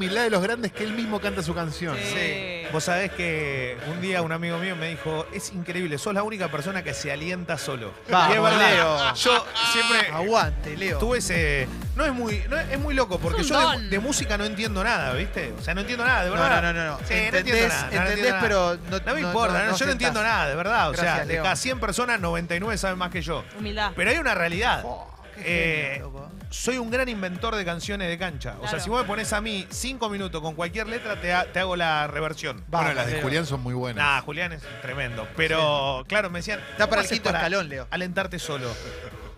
humildad de los grandes que él mismo canta su canción. Sí. Vos sabés que un día un amigo mío me dijo, es increíble, sos la única persona que se alienta solo. Vamos, y es verdad, Leo. yo siempre Aguante, Leo. tuve ese... No es muy, no es, muy loco, porque yo de, música no entiendo nada, ¿viste? O sea, no entiendo nada, de verdad. no, no, no. Sí, no entiendo entendés, nada, entendés, nada. pero no, No me importa, no, yo no entiendo nada, de verdad. O sea, de Leo. cada 100 personas, 99 saben más que yo. Humildad. Pero hay una realidad. Oh, qué Eh, genio. Soy un gran inventor de canciones de cancha. O sea, Claro. si vos me pones a mí 5 minutos con cualquier letra, te, ha- te hago la reversión. Vamos, bueno, las de. Julián son muy buenas. Nah, Julián es tremendo. Pero, claro, me decían. Está ¿cómo para el haces quinto escalón, Leo. Alentarte solo.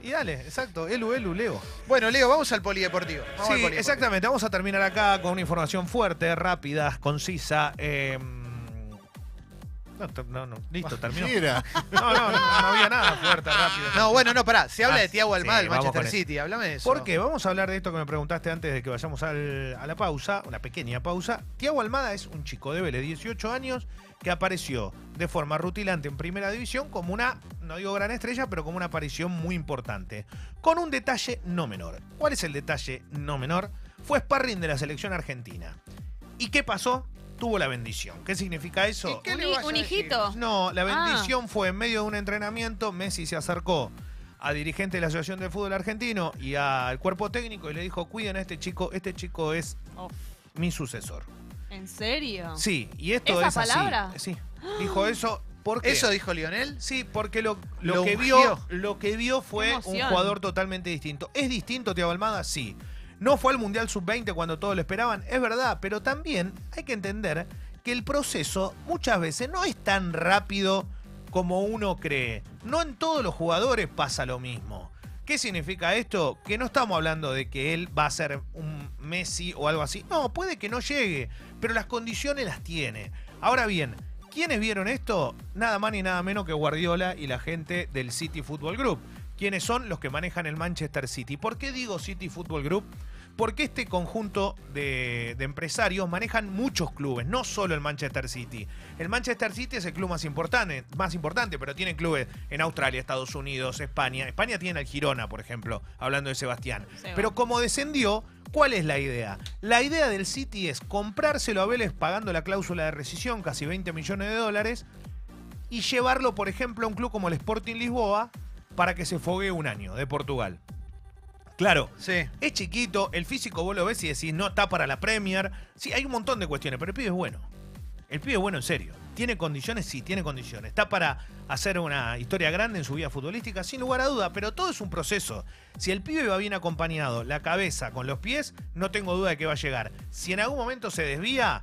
Y dale, exacto. Elu, elu, Leo. Bueno, Leo, vamos al polideportivo. Vamos al Sí, polideportivo. exactamente. Vamos a terminar acá con una información fuerte, rápida, concisa. eh, no, no, no, listo, terminó. Era. No, no, no, no había nada fuerte, rápido. No, bueno, no, pará. Se habla Ah, de Thiago Almada sí, del Manchester. City. Háblame de eso. ¿Por qué? Vamos a hablar de esto que me preguntaste antes de que vayamos al- a la pausa, una pequeña pausa. Tiago Almada es un chico de Vélez, 18 años, que apareció de forma rutilante en primera división como una, no digo gran estrella, pero como una aparición muy importante. Con un detalle no menor. ¿Cuál es el detalle no menor? Fue sparring de la selección argentina. ¿Y qué pasó? Tuvo la bendición. ¿Qué significa eso? ¿Y qué Un, le hi- vas a un decir? hijito. No, la Ah. bendición fue en medio de un entrenamiento. Messi se acercó a dirigente de la Asociación de Fútbol Argentino y al cuerpo técnico y le dijo: Cuiden a este chico, este chico es Oh, mi sucesor. ¿En serio? Sí, y esto ¿Esa es así. palabra? Sí, dijo eso. ¿Por qué? ¿Eso dijo Lionel? Sí, porque lo, lo Lo que ungió. vio, lo que vio Qué fue un emoción. jugador totalmente distinto. ¿Es distinto Thiago Almada? Sí. No fue al Mundial Sub-20 cuando todos lo esperaban, es verdad, pero también hay que entender que el proceso muchas veces no es tan rápido como uno cree. No en todos los jugadores pasa lo mismo. ¿Qué significa esto? Que no estamos hablando de que él va a ser un Messi o algo así. No, puede que no llegue, pero las condiciones las tiene. Ahora bien, ¿quiénes vieron esto? Nada más ni nada menos que Guardiola y la gente del City Football Group. ¿Quiénes son los que manejan el Manchester City? ¿Por qué digo City Football Group? Porque este conjunto de, de empresarios manejan muchos clubes, no solo el Manchester City. El Manchester City es el club más importante, más importante, pero tiene clubes en Australia, Estados Unidos, España. España tiene al Girona, por ejemplo, hablando de Sebastián. Pero como descendió, ¿cuál es la idea? La idea del City es comprárselo a Vélez pagando la cláusula de rescisión, casi 20 millones de dólares, y llevarlo, por ejemplo, a un club como el Sporting Lisboa para que se fogue un año de Portugal. Claro, Sí. es chiquito, el físico vos lo ves y decís, no está para la Premier. Sí, hay un montón de cuestiones, pero el pibe es bueno. El pibe es bueno en serio. ¿Tiene condiciones? Sí, tiene condiciones. Está para hacer una historia grande en su vida futbolística, sin lugar a duda, pero todo es un proceso. Si el pibe va bien acompañado, la cabeza con los pies, no tengo duda de que va a llegar. Si en algún momento se desvía,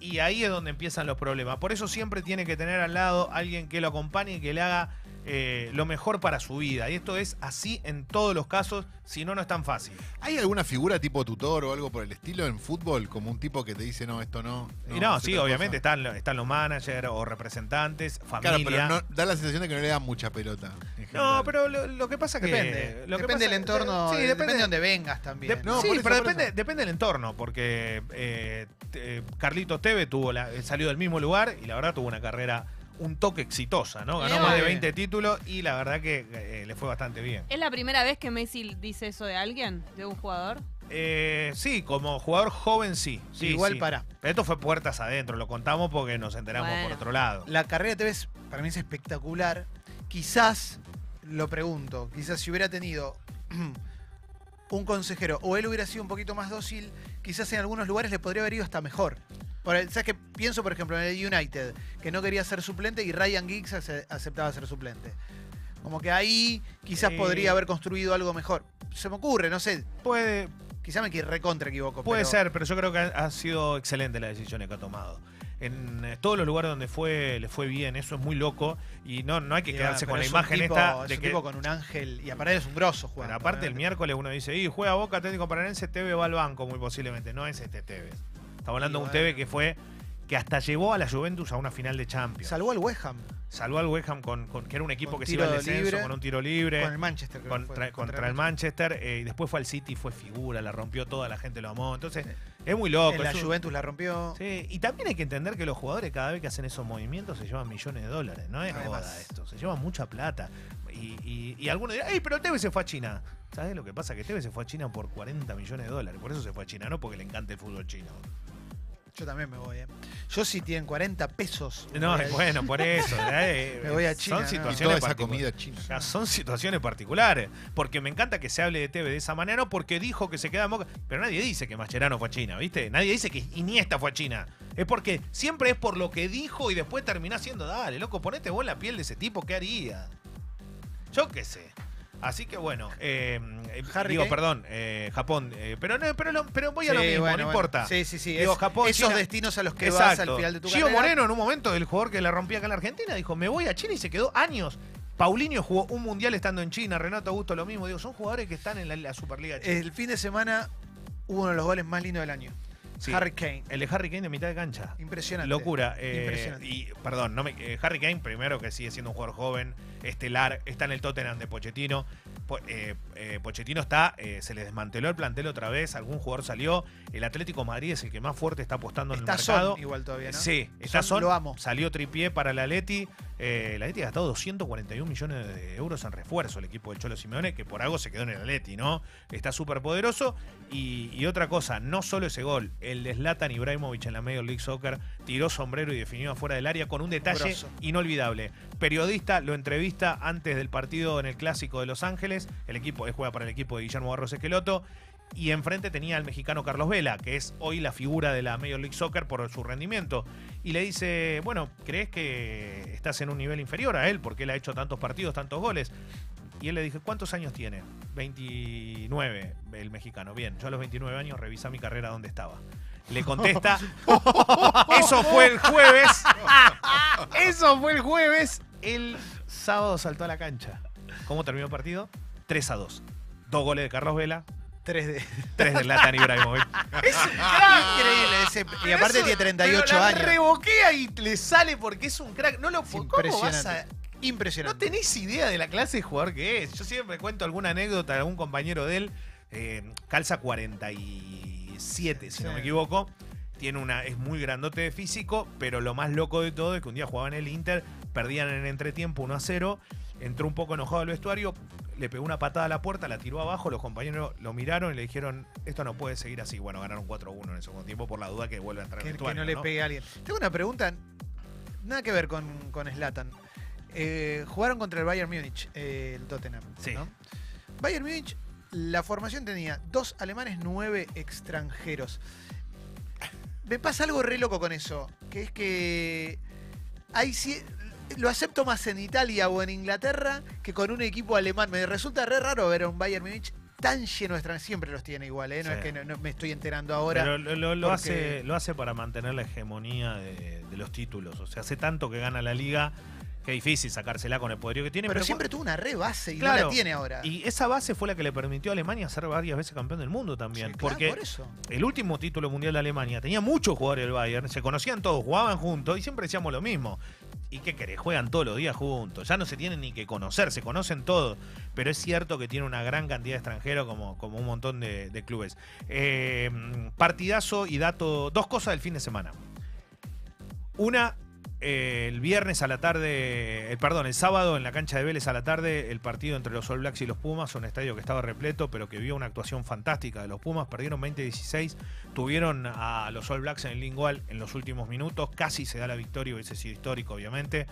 y ahí es donde empiezan los problemas. Por eso siempre tiene que tener al lado alguien que lo acompañe y que le haga eh, lo mejor para su vida. Y esto es así en todos los casos, si no, no es tan fácil. ¿Hay alguna figura tipo tutor o algo por el estilo en fútbol? Como un tipo que te dice, no, esto no. y no, sí, obviamente cosa"? están, están los managers o representantes, familia. Claro, pero no, da la sensación de que no le dan mucha pelota. No, pero lo, lo que pasa que. Depende. lo que depende del entorno. Sí, depende, depende, de donde vengas también. de- No, sí, eso, pero depende, depende del entorno, porque eh, eh, Carlitos Teve tuvo la, salió del mismo lugar y la verdad tuvo una carrera un toque exitosa, ¿no? Ganó más de Sí. 20 títulos y la verdad que eh, le fue bastante bien. ¿Es la primera vez que Messi dice eso de alguien? ¿De un jugador? Eh, sí, como jugador joven sí. sí Igual sí. para. Pero esto fue puertas adentro, lo contamos porque nos enteramos Bueno. por otro lado. La carrera de TV es- para mí es espectacular. Quizás, lo pregunto, quizás si hubiera tenido un consejero o él hubiera sido un poquito más dócil, quizás en algunos lugares le podría haber ido hasta mejor. Por el- ¿Sabes qué? Pienso, por ejemplo, en el United, que no quería ser suplente y Ryan Giggs ace- aceptaba ser suplente. Como que ahí quizás Eh. podría haber construido algo mejor. Se me ocurre, no sé. Puede, Quizás me equi- recontra equivoco. Puede pero- ser, pero yo creo que ha, ha sido excelente las decisiones que ha tomado. En eh, todos los lugares donde fue, le fue bien, eso es muy loco. Y no, no hay que quedarse con la pero es un imagen tipo- esta es de un que. tipo con un ángel y aparte es un grosso Pero jugando. aparte el ¿eh? miércoles uno dice, y juega Boca Atlético Paranaense, Teve va al banco, muy posiblemente. No es este Tevez. Estamos hablando un bueno. Teve que fue que hasta llevó a la Juventus a una final de Champions. Salvó al West Ham Salvó al West Ham con, con- que era un equipo Con que se iba al descenso libre. con un tiro libre. con el Manchester. creo contra, fue, contra el Manchester eh, y después fue al City fue figura la rompió toda la gente lo amó entonces es muy loco En la un- Juventus la rompió. Sí, y también hay que entender que los jugadores cada vez que hacen esos movimientos se llevan millones de dólares, no es Además. joda esto, se llevan mucha plata. Y, y, y algunos dirán, ¡ey, pero Tevez se fue a China! ¿Sabes lo que pasa? Que Tevez se fue a China por 40 millones de dólares, por eso se fue a China, no porque le encanta el fútbol chino. Yo también me voy, ¿eh? Yo si tienen 40 pesos. No, bueno, por eso. eh, Me voy a China, Son ¿no? Y situaciones toda esa particulares. comida china. Ya, son situaciones particulares. Porque me encanta que se hable de TV de esa manera, no porque dijo que se queda en Boca. Pero nadie dice que Mascherano fue a China, ¿viste? Nadie dice que Iniesta fue a China. Es porque siempre es por lo que dijo y después termina siendo, dale, loco, ponete vos en la piel de ese tipo, ¿qué haría? Yo qué sé. Así que bueno, eh, eh, Harry digo, Kane. perdón, eh, Japón, eh, pero no, pero, lo- pero voy a Sí, lo mismo, bueno, no bueno. importa. Sí, sí, sí. Digo, es- Japón, esos China- destinos a los que vas al final de tu Gio carrera. Moreno, en un momento, el jugador que la rompía acá en la Argentina, dijo: Me voy a China y se quedó años. Paulinho jugó un mundial estando en China, Renato Augusto lo mismo. Digo, son jugadores que están en la, la Superliga China. El fin de semana hubo uno de los goles más lindos del año. Sí. Harry Kane. El de Harry Kane de mitad de cancha. Impresionante. Locura. eh, Impresionante. Y, perdón, no me, eh, Harry Kane, primero que sigue siendo un jugador joven, estelar, está en el Tottenham de Pochettino. Po- eh, Pochettino está, se le desmanteló el plantel otra vez, algún jugador salió. El Atlético Madrid es el que más fuerte está apostando en Está el mercado. Son igual todavía, ¿no? Sí, está Son, Son, lo amo. Salió Tripié para la Leti. Eh, la Leti ha gastado 241 millones de euros en refuerzo el equipo del Cholo Simeone, que por algo se quedó en el Leti, ¿no? Está súper poderoso. Y, y otra cosa, no solo ese gol, el de Zlatan Ibrahimovic en la Major League Soccer tiró sombrero y definió afuera del área con un detalle Grosso. inolvidable. Periodista lo entrevista antes del partido en el Clásico de Los Ángeles. El equipo él juega para el equipo de Guillermo Barros Esqueloto. Y enfrente tenía al mexicano Carlos Vela, que es hoy la figura de la Major League Soccer por su rendimiento. Y le dice, bueno, ¿crees que estás en un nivel inferior a él? Porque él ha hecho tantos partidos, tantos goles. Y él le dije, ¿cuántos años tiene? 29, el mexicano. Bien, yo a los 29 años revisa mi carrera donde estaba. Le contesta, eso fue el jueves. Eso fue el jueves. El sábado saltó a la cancha. ¿Cómo terminó el partido? 3 a 2. Dos goles de Carlos Vela, 3D. tres de Latan Ibrahimovic. Increíble. ese- y aparte Eso- tiene 38 pero la años. Reboquea y le sale porque es un crack. No lo Es ¿Cómo vas a.? impresionante. No tenés idea de la clase de jugador que es. Yo siempre cuento alguna anécdota de algún compañero de él. eh, calza 47, si no Sí. me equivoco. Tiene una, es muy grandote de físico, pero lo más loco de todo es que un día jugaban en el Inter, perdían en el entretiempo 1 a 0. Entró un poco enojado al vestuario, le pegó una patada a la puerta, la tiró abajo. Los compañeros lo miraron y le dijeron: Esto no puede seguir así. Bueno, ganaron 4-1 en el segundo tiempo por la duda que vuelva a entrar que, al que no le pegue a alguien. Tengo una pregunta, nada que ver con, con Zlatan. Eh, jugaron contra el Bayern Múnich, eh, el Tottenham. Sí. ¿no? Bayern Múnich, la formación tenía dos alemanes, nueve extranjeros. Me pasa algo re loco con eso, que es que hay lo acepto más en Italia o en Inglaterra que con un equipo alemán. Me resulta re raro ver a un Bayern Múnich tan lleno de extranjeros. Siempre los tiene igual, ¿eh? No Sí. es que no, no me estoy enterando ahora. Pero lo, lo- lo porque- hace, lo hace para mantener la hegemonía de, de los títulos. O sea, hace tanto que gana la liga que es difícil sacársela con el poderío que tiene. Pero, Pero, siempre tuvo una re base y no la tiene ahora. Y esa base fue la que le permitió a Alemania ser varias veces campeón del mundo también. Sí, claro, porque por eso. el último título mundial de Alemania tenía muchos jugadores del Bayern, se conocían todos, jugaban juntos y siempre decíamos lo mismo. ¿Y qué querés? Juegan todos los días juntos. Ya no se tienen ni que conocer, se conocen todos. Pero es cierto que tiene una gran cantidad de extranjeros como, como un montón de, clubes. Eh, partidazo y dato. Dos cosas del fin de semana. Una, eh, el viernes a la tarde, el, perdón, el sábado en la cancha de Vélez a la tarde, el partido entre los All Blacks y los Pumas, un estadio que estaba repleto, pero que vio una actuación fantástica de los Pumas, perdieron 20-16, tuvieron a los All Blacks en el lingual en los últimos minutos, casi se da la victoria, hubiese sido histórico obviamente,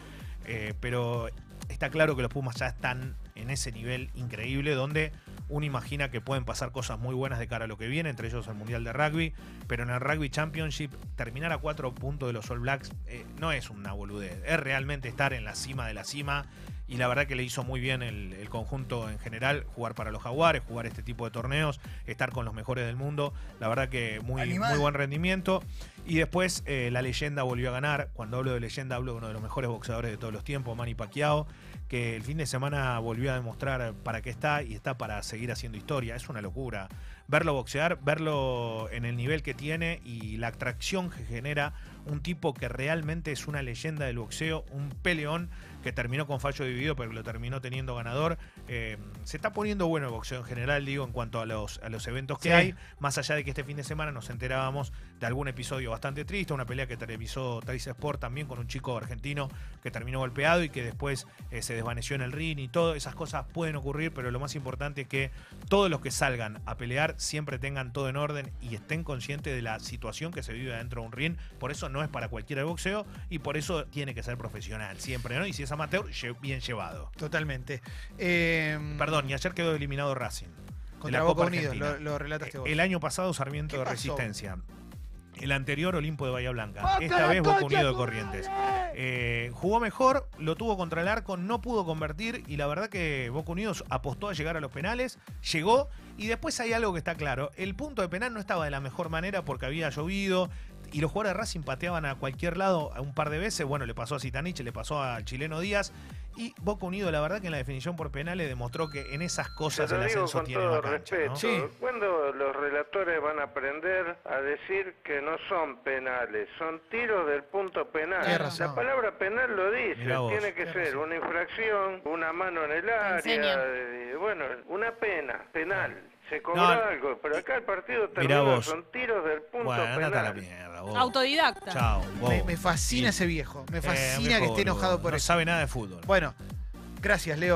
eh, pero está claro que los Pumas ya están en ese nivel increíble donde uno imagina que pueden pasar cosas muy buenas de cara a lo que viene, entre ellos el Mundial de Rugby, pero en el Rugby Championship terminar a cuatro puntos de los All Blacks eh, no es una boludez, es realmente estar en la cima de la cima y la verdad que le hizo muy bien el, el conjunto en general, jugar para los Jaguares, jugar este tipo de torneos, estar con los mejores del mundo, la verdad que muy, Animal. muy buen rendimiento. Y después eh, la leyenda volvió a ganar. Cuando hablo de leyenda, hablo de uno de los mejores boxeadores de todos los tiempos, Manny Pacquiao, que el fin de semana volvió a demostrar para qué está y está para seguir haciendo historia. Es una locura. Verlo boxear, verlo en el nivel que tiene y la atracción que genera un tipo que realmente es una leyenda del boxeo, un peleón que terminó con fallo dividido, pero lo terminó teniendo ganador. Eh, se está poniendo bueno el boxeo en general, digo, en cuanto a los, a los eventos que Sí. hay. Más allá de que este fin de semana nos enterábamos de algún episodio bastante triste, una pelea que televisó Trace Sport también con un chico argentino que terminó golpeado y que después eh, se desvaneció en el ring y todo. Esas cosas pueden ocurrir, pero lo más importante es que todos los que salgan a pelear siempre tengan todo en orden y estén conscientes de la situación que se vive dentro de un ring. Por eso no es para cualquiera el boxeo y por eso tiene que ser profesional siempre, ¿no? Y si es amateur, bien llevado. Totalmente. Eh, Perdón, y ayer quedó eliminado Racing. de Contra la Boca Copa Unidos, lo, lo relataste vos. El año pasado Sarmiento ¿Qué de? Resistencia. El anterior Olimpo de Bahía Blanca. Esta vez Boca Unido de Corrientes. Eh, jugó mejor, lo tuvo contra el arco, no pudo convertir y la verdad que Boca Unidos apostó a llegar a los penales, llegó y después hay algo que está claro. El punto de penal no estaba de la mejor manera porque había llovido y los jugadores de Racing pateaban a cualquier lado un par de veces. Bueno, le pasó a Zitanich, le pasó al chileno Díaz. Y Boca Unido, la verdad que en la definición por penales demostró que en esas cosas el ascenso tiene todo cancha. respeto. ¿no? Sí. ¿Cuándo los relatores van a aprender a decir que no son penales? Son tiros del punto penal. La palabra penal lo dice. Vos. Tiene que ser razón. una infracción, una mano en el área. eh, bueno, una pena, penal. Se cobró No, algo, pero acá el partido vos. son tiros del punto Bueno, andate a la penal. mierda. vos. Autodidacta. Chao. vos. me, me fascina ese viejo. Me Eh, fascina que esté enojado boludo. por no eso. sabe nada de fútbol. Bueno, gracias, Leo.